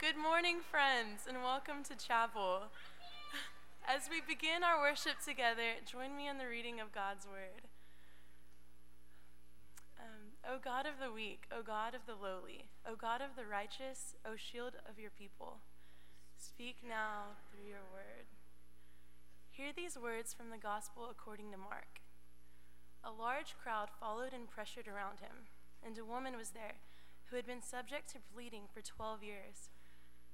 Good morning, friends, and welcome to chapel. As we begin our worship together, join me in the reading of God's word. Um, o God of the weak, O God of the lowly, O God of the righteous, O shield of your people, speak now through your word. Hear these words from the gospel according to Mark. A large crowd followed and pressured around him, and a woman was there who had been subject to bleeding for 12 years.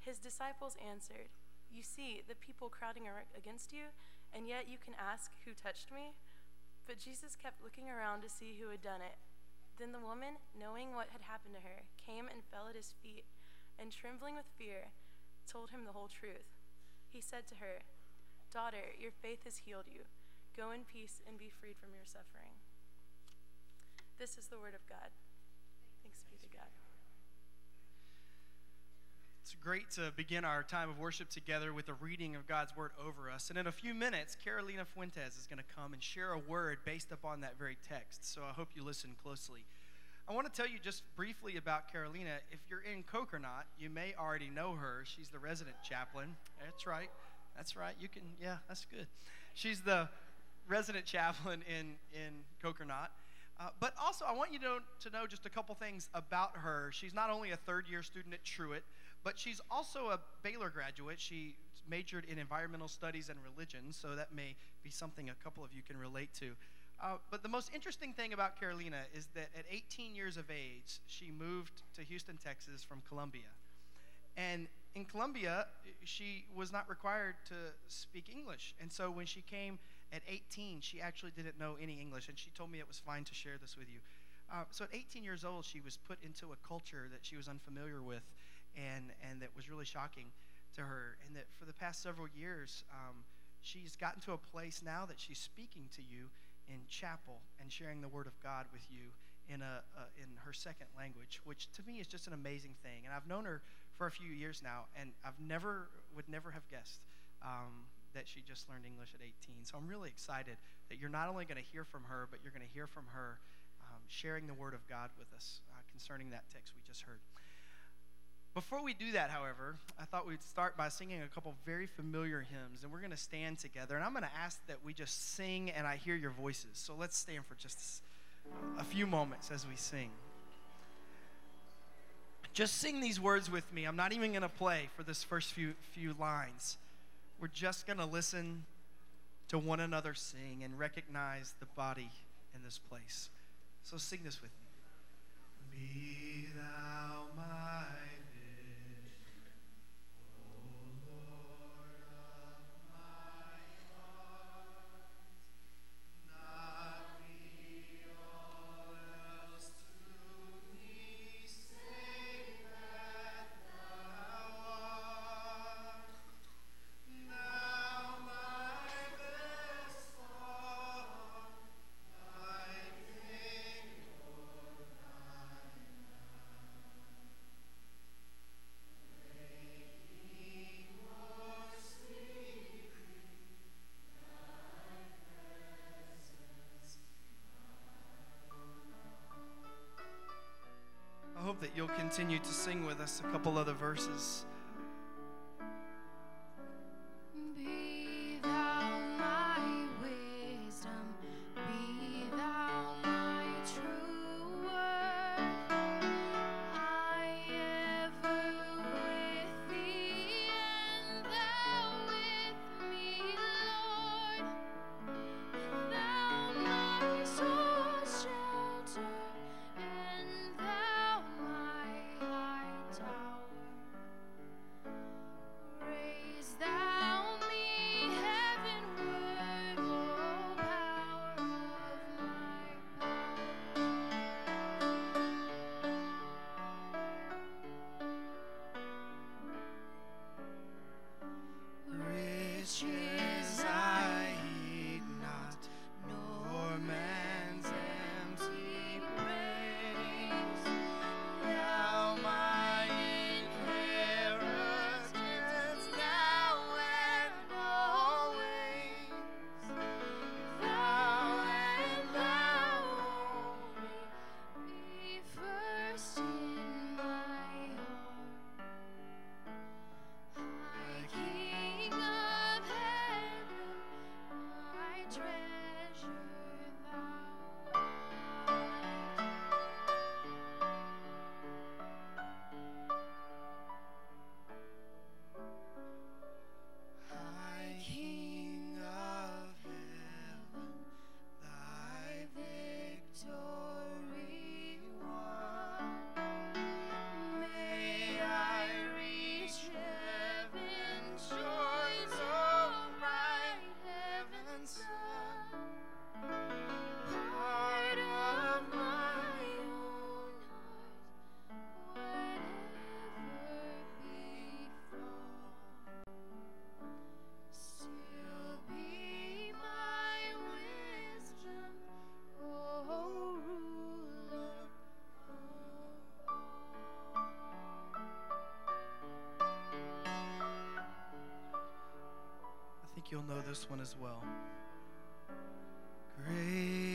His disciples answered, You see the people crowding against you, and yet you can ask, Who touched me? But Jesus kept looking around to see who had done it. Then the woman, knowing what had happened to her, came and fell at his feet, and trembling with fear, told him the whole truth. He said to her, Daughter, your faith has healed you. Go in peace and be freed from your suffering. This is the word of God. Thanks be to God. It's great to begin our time of worship together with a reading of God's word over us. And in a few minutes, Carolina Fuentes is going to come and share a word based upon that very text. So I hope you listen closely. I want to tell you just briefly about Carolina. If you're in Kokernot, you may already know her. She's the resident chaplain. That's right. That's right. You can, yeah, that's good. She's the resident chaplain in, in Kokernot. Uh, but also, I want you to, to know just a couple things about her. She's not only a third year student at Truett, but she's also a Baylor graduate. She majored in environmental studies and religion, so that may be something a couple of you can relate to. Uh, but the most interesting thing about Carolina is that at 18 years of age, she moved to Houston, Texas from Colombia. And in Colombia, she was not required to speak English. And so when she came at 18, she actually didn't know any English. And she told me it was fine to share this with you. Uh, so at 18 years old, she was put into a culture that she was unfamiliar with and, and that was really shocking to her. And that for the past several years, um, she's gotten to a place now that she's speaking to you in chapel and sharing the Word of God with you in, a, in her second language, which to me is just an amazing thing. And I've known her for a few years now, and I've never, would never have guessed um, that she just learned English at 18. So I'm really excited that you're not only going to hear from her, but you're going to hear from her um, sharing the Word of God with us uh, concerning that text we just heard. Before we do that, however, I thought we'd start by singing a couple very familiar hymns, and we're going to stand together. And I'm going to ask that we just sing and I hear your voices. So let's stand for just a few moments as we sing. Just sing these words with me. I'm not even going to play for this first few, few lines. We're just going to listen to one another sing and recognize the body in this place. So sing this with me. Be thou my continue to sing with us a couple other verses. This one as well. Great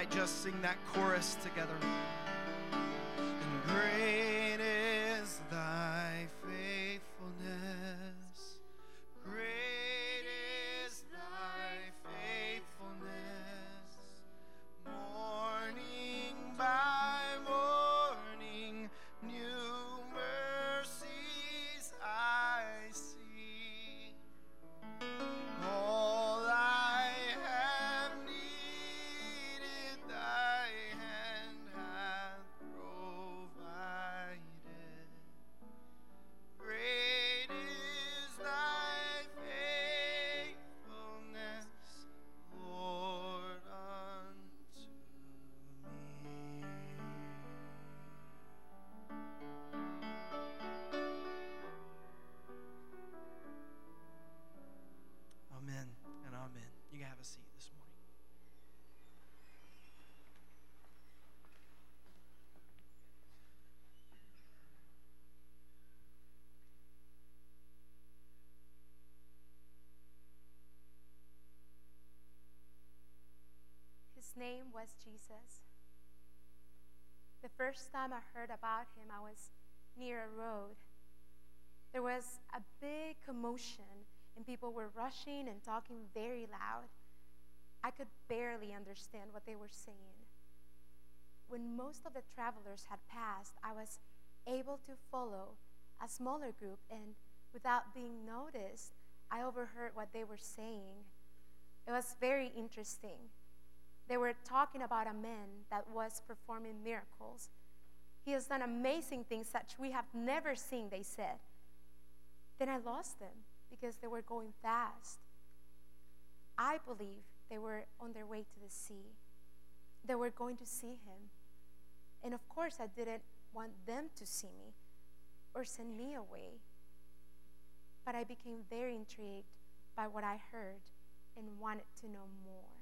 might just sing that chorus together. Was Jesus. The first time I heard about him, I was near a road. There was a big commotion, and people were rushing and talking very loud. I could barely understand what they were saying. When most of the travelers had passed, I was able to follow a smaller group, and without being noticed, I overheard what they were saying. It was very interesting. They were talking about a man that was performing miracles. He has done amazing things such we have never seen, they said. Then I lost them because they were going fast. I believe they were on their way to the sea. They were going to see him. And of course, I didn't want them to see me or send me away. But I became very intrigued by what I heard and wanted to know more.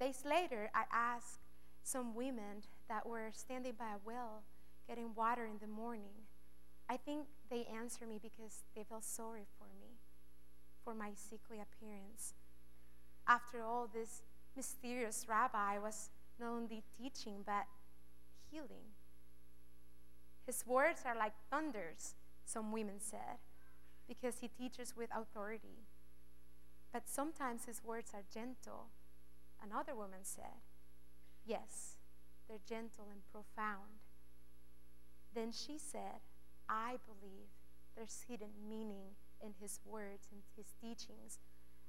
Days later, I asked some women that were standing by a well getting water in the morning. I think they answered me because they felt sorry for me, for my sickly appearance. After all, this mysterious rabbi was not only teaching but healing. His words are like thunders, some women said, because he teaches with authority. But sometimes his words are gentle, another woman said. Yes, they're gentle and profound. Then she said, I believe there's hidden meaning in his words and his teachings.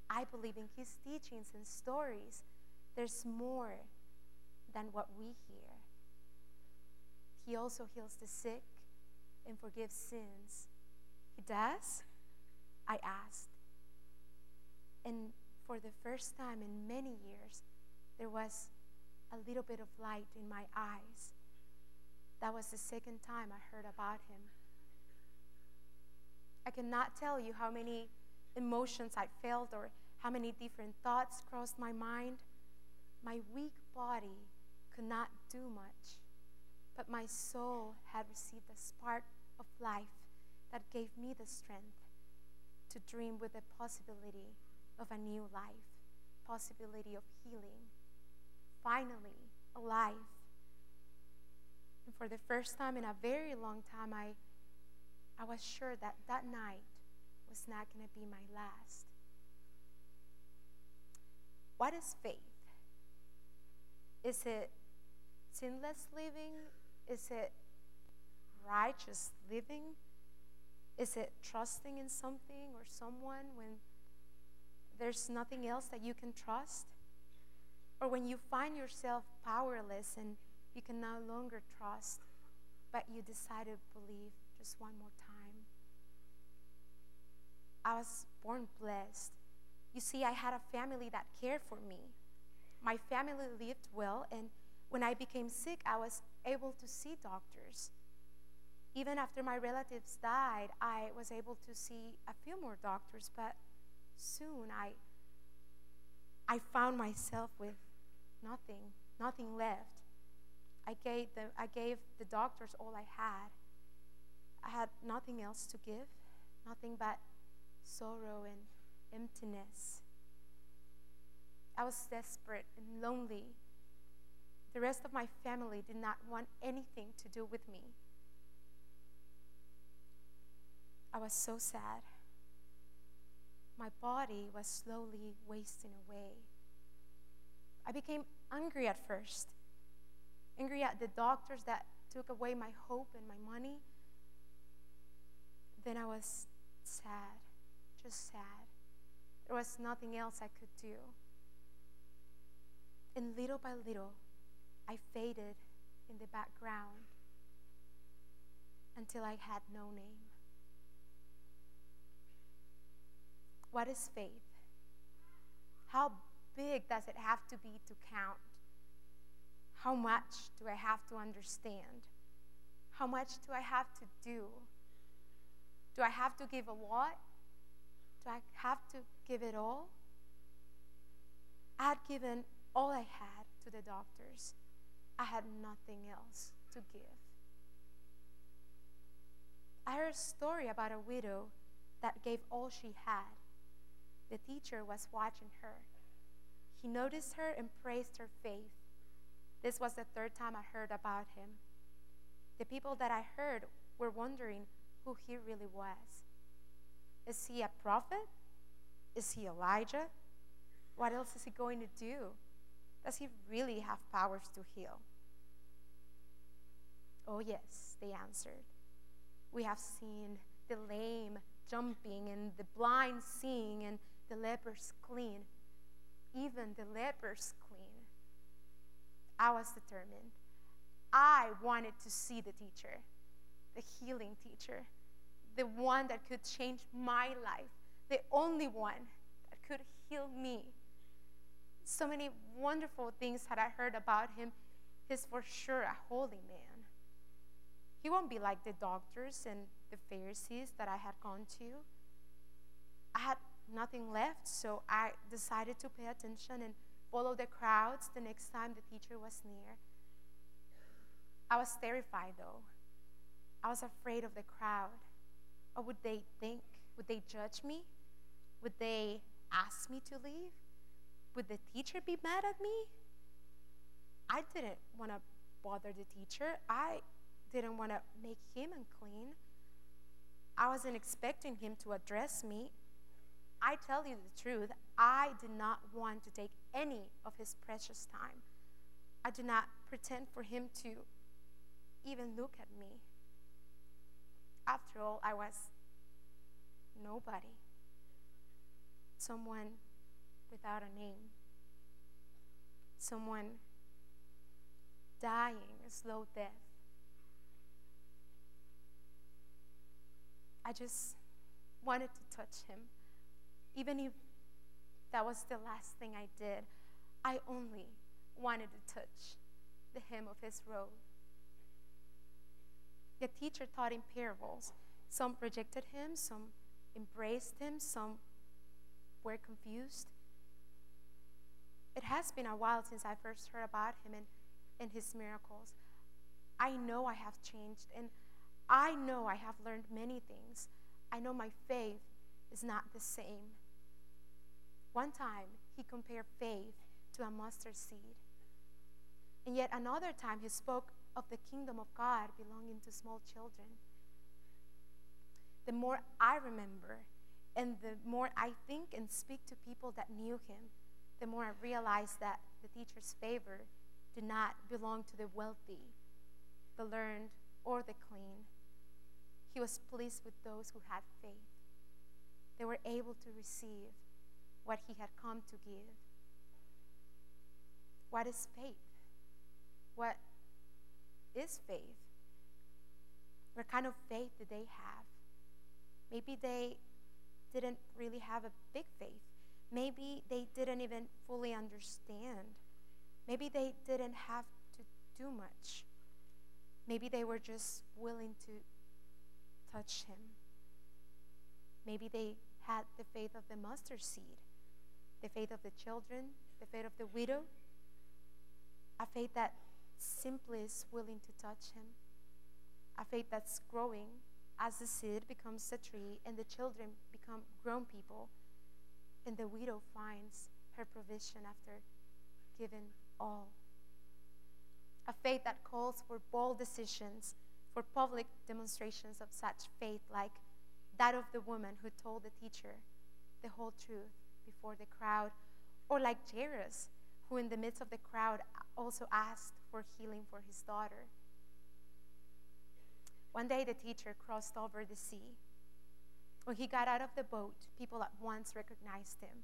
I believe in his teachings and stories. There's more than what we hear. He also heals the sick and forgives sins. He does? I asked. And for the first time in many years, there was a little bit of light in my eyes. That was the second time I heard about him. I cannot tell you how many emotions I felt or how many different thoughts crossed my mind. My weak body could not do much, but my soul had received a spark of life that gave me the strength to dream with the possibility of a new life, possibility of healing, finally alive. And for the first time in a very long time, I, I was sure that that night was not going to be my last. What is faith? Is it sinless living? Is it righteous living? Is it trusting in something or someone when there's nothing else that you can trust? Or when you find yourself powerless and you can no longer trust, but you decide to believe just one more time? I was born blessed. You see, I had a family that cared for me. My family lived well, and when I became sick, I was able to see doctors. Even after my relatives died, I was able to see a few more doctors, but soon I I found myself with nothing, nothing left. I gave the, I gave the doctors all I had. I had nothing else to give, nothing but sorrow and emptiness. I was desperate and lonely. The rest of my family did not want anything to do with me. I was so sad. My body was slowly wasting away. I became angry at first, angry at the doctors that took away my hope and my money. Then I was sad, just sad. There was nothing else I could do. And little by little, I faded in the background until I had no name. What is faith? How big does it have to be to count? How much do I have to understand? How much do I have to do? Do I have to give a lot? Do I have to give it all? I had given all I had to the doctors. I had nothing else to give. I heard a story about a widow that gave all she had the teacher was watching her. He noticed her and praised her faith. This was the third time I heard about him. The people that I heard were wondering who he really was. Is he a prophet? Is he Elijah? What else is he going to do? Does he really have powers to heal? Oh, yes, they answered. We have seen the lame jumping and the blind seeing and the lepers clean. Even the lepers clean. I was determined. I wanted to see the teacher, the healing teacher, the one that could change my life, the only one that could heal me. So many wonderful things had I heard about him. He's for sure a holy man. He won't be like the doctors and the Pharisees that I had gone to. I had nothing left, so I decided to pay attention and follow the crowds the next time the teacher was near. I was terrified though. I was afraid of the crowd. What would they think? Would they judge me? Would they ask me to leave? Would the teacher be mad at me? I didn't want to bother the teacher. I didn't want to make him unclean. I wasn't expecting him to address me. I tell you the truth, I did not want to take any of his precious time. I did not pretend for him to even look at me. After all, I was nobody, someone without a name, someone dying a slow death. I just wanted to touch him even if that was the last thing I did, I only wanted to touch the hem of his robe. The teacher taught in parables. Some rejected him, some embraced him, some were confused. It has been a while since I first heard about him and, and his miracles. I know I have changed, and I know I have learned many things. I know my faith is not the same. One time, he compared faith to a mustard seed. And yet another time, he spoke of the kingdom of God belonging to small children. The more I remember, and the more I think and speak to people that knew him, the more I realize that the teacher's favor did not belong to the wealthy, the learned, or the clean. He was pleased with those who had faith. They were able to receive what he had come to give. What is faith? What is faith? What kind of faith did they have? Maybe they didn't really have a big faith. Maybe they didn't even fully understand. Maybe they didn't have to do much. Maybe they were just willing to touch him. Maybe they had the faith of the mustard seed, the faith of the children, the faith of the widow, a faith that simply is willing to touch him, a faith that's growing as the seed becomes a tree and the children become grown people, and the widow finds her provision after giving all. A faith that calls for bold decisions, for public demonstrations of such faith, like that of the woman who told the teacher the whole truth before the crowd, or like Jairus, who in the midst of the crowd also asked for healing for his daughter. One day the teacher crossed over the sea. When he got out of the boat, people at once recognized him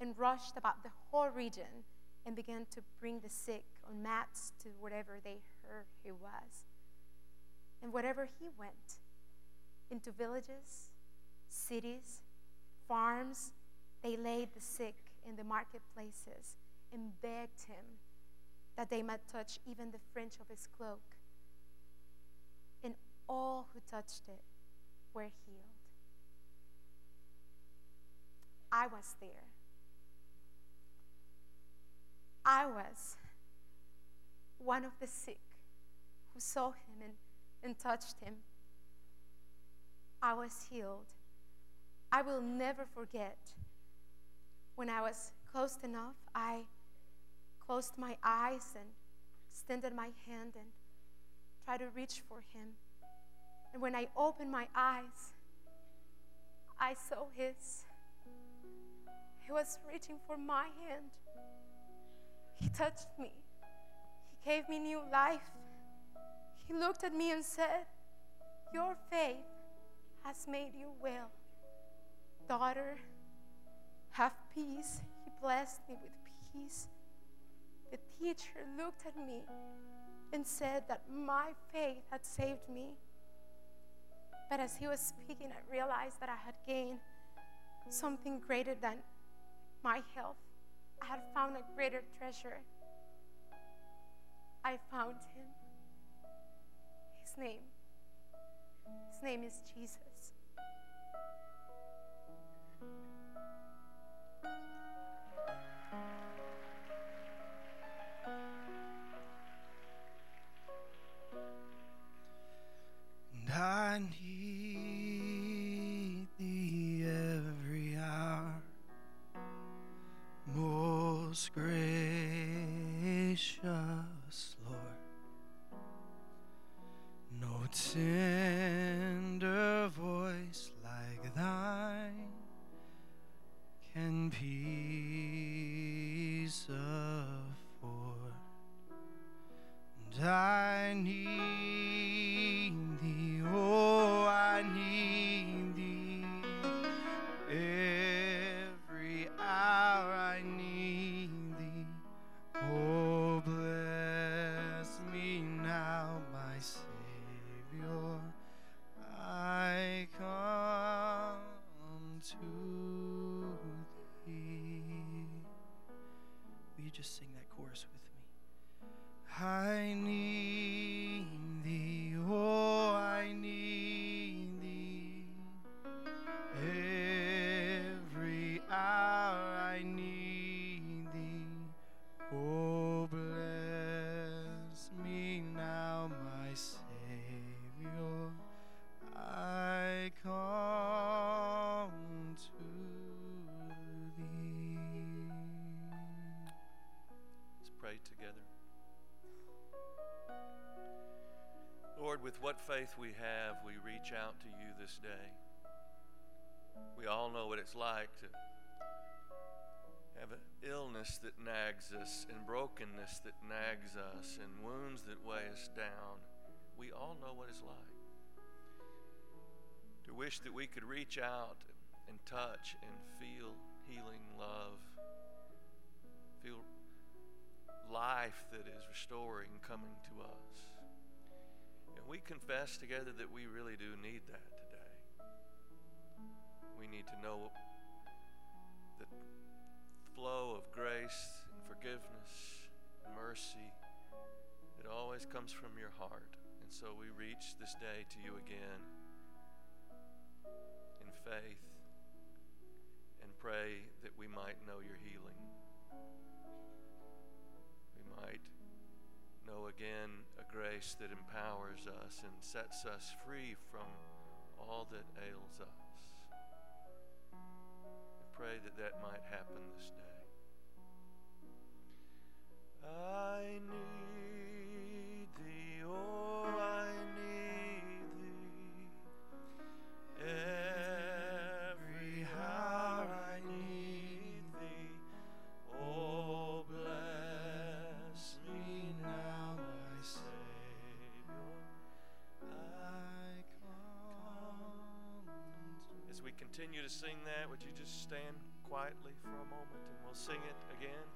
and rushed about the whole region and began to bring the sick on mats to wherever they heard he was. And wherever he went, into villages, cities, farms, they laid the sick in the marketplaces and begged him that they might touch even the fringe of his cloak And all who touched it were healed. I was there. I was one of the sick who saw him and, and touched him. I was healed. I will never forget when I was close enough, I closed my eyes and extended my hand and tried to reach for him. And when I opened my eyes, I saw his. He was reaching for my hand. He touched me. He gave me new life. He looked at me and said, Your faith has made you well. Daughter, have peace. He blessed me with peace. The teacher looked at me and said that my faith had saved me. But as he was speaking, I realized that I had gained something greater than my health. I had found a greater treasure. I found him. His name. His name is Jesus. And I need thee every hour, most gracious Lord. No tender And with what faith we have, we reach out to you this day. We all know what it's like to have an illness that nags us, and brokenness that nags us, and wounds that weigh us down. We all know what it's like. To wish that we could reach out and touch and feel healing love, feel life that is restoring coming to us. Confess together that we really do need that today. We need to know the flow of grace and forgiveness and mercy. It always comes from your heart. And so we reach this day to you again in faith and pray that we might know your healing. Know again a grace that empowers us and sets us free from all that ails us. We pray that that might happen this day. I need continue to sing that, would you just stand quietly for a moment and we'll sing it again?